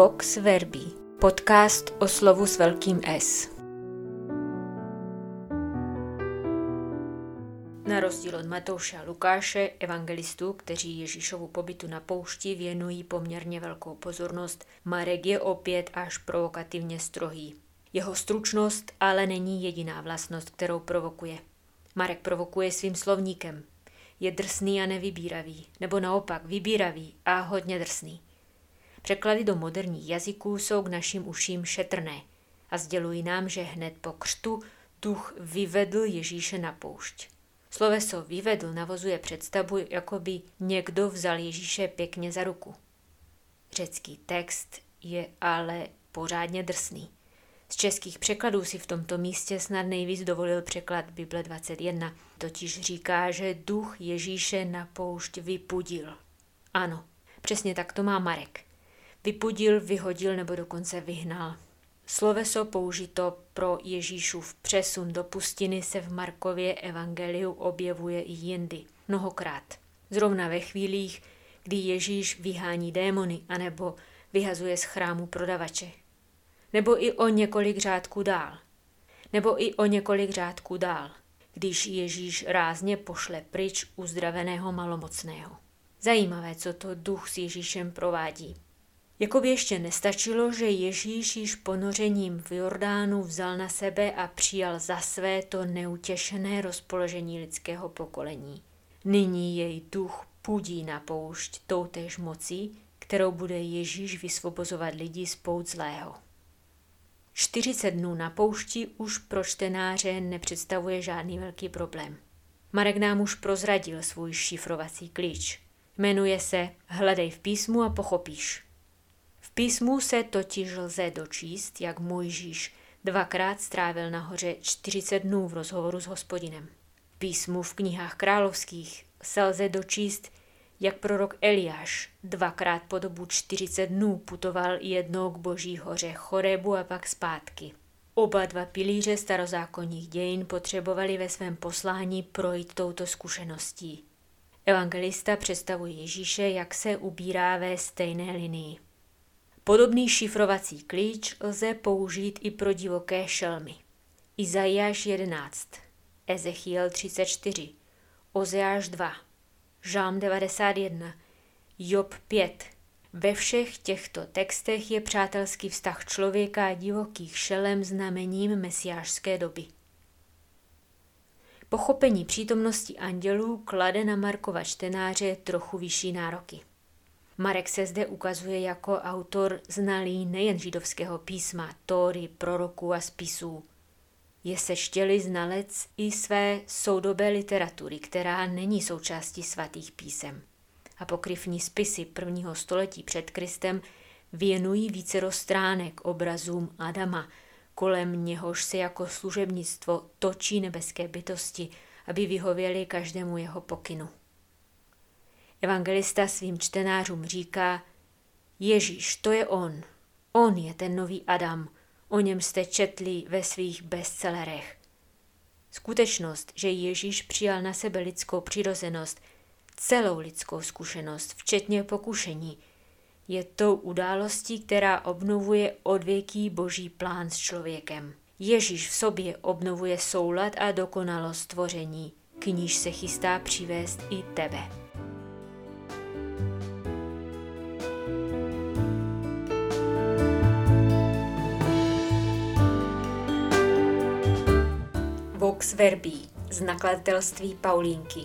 Vox Verbi, podcast o slovu s velkým S. Na rozdíl od Matouše a Lukáše, evangelistů, kteří Ježíšovu pobytu na poušti věnují poměrně velkou pozornost, Marek je opět až provokativně strohý. Jeho stručnost ale není jediná vlastnost, kterou provokuje. Marek provokuje svým slovníkem. Je drsný a nevybíravý, nebo naopak vybíravý a hodně drsný. Překlady do moderních jazyků jsou k našim uším šetrné a sdělují nám, že hned po křtu duch vyvedl Ježíše na poušť. Sloveso vyvedl navozuje představu, jako by někdo vzal Ježíše pěkně za ruku. Řecký text je ale pořádně drsný. Z českých překladů si v tomto místě snad nejvíc dovolil překlad Bible 21, totiž říká, že duch Ježíše na poušť vypudil. Ano, přesně tak to má Marek. Vypudil, vyhodil nebo dokonce vyhnal. Sloveso použito pro Ježíšův přesun do pustiny se v Markově evangeliu objevuje i jindy, mnohokrát. Zrovna ve chvílích, kdy Ježíš vyhání démony anebo vyhazuje z chrámu prodavače. Nebo i o několik řádků dál. Nebo i o několik řádků dál, když Ježíš rázně pošle pryč uzdraveného malomocného. Zajímavé, co to duch s Ježíšem provádí. Jako by ještě nestačilo, že Ježíš již ponořením v Jordánu vzal na sebe a přijal za své to neutěšené rozpoložení lidského pokolení. Nyní jej duch půdí na poušť toutéž mocí, kterou bude Ježíš vysvobozovat lidi z pout zlého. 40 dnů na poušti už pro čtenáře nepředstavuje žádný velký problém. Marek nám už prozradil svůj šifrovací klíč. Jmenuje se Hledej v písmu a pochopíš. Písmu se totiž lze dočíst, jak Mojžíš dvakrát strávil nahoře 40 dnů v rozhovoru s hospodinem. V písmu v knihách královských se lze dočíst, jak prorok Eliáš dvakrát po dobu 40 dnů putoval jednou k boží hoře Chorebu a pak zpátky. Oba dva pilíře starozákonních dějin potřebovali ve svém poslání projít touto zkušeností. Evangelista představuje Ježíše, jak se ubírá ve stejné linii. Podobný šifrovací klíč lze použít i pro divoké šelmy. Izajáš 11, Ezechiel 34, Ozeáš 2, Žám 91, Job 5. Ve všech těchto textech je přátelský vztah člověka a divokých šelem znamením mesiářské doby. Pochopení přítomnosti andělů klade na Markova čtenáře trochu vyšší nároky. Marek se zde ukazuje jako autor znalý nejen židovského písma, tóry, proroků a spisů. Je seštělý znalec i své soudobé literatury, která není součástí svatých písem. Apokryfní spisy prvního století před Kristem věnují více stránek obrazům Adama, kolem něhož se jako služebnictvo točí nebeské bytosti, aby vyhověli každému jeho pokynu. Evangelista svým čtenářům říká, Ježíš, to je on. On je ten nový Adam. O něm jste četli ve svých bestsellerech. Skutečnost, že Ježíš přijal na sebe lidskou přirozenost, celou lidskou zkušenost, včetně pokušení, je tou událostí, která obnovuje odvěký boží plán s člověkem. Ježíš v sobě obnovuje soulad a dokonalost stvoření, k níž se chystá přivést i tebe. Vox Verbi z nakladatelství Paulínky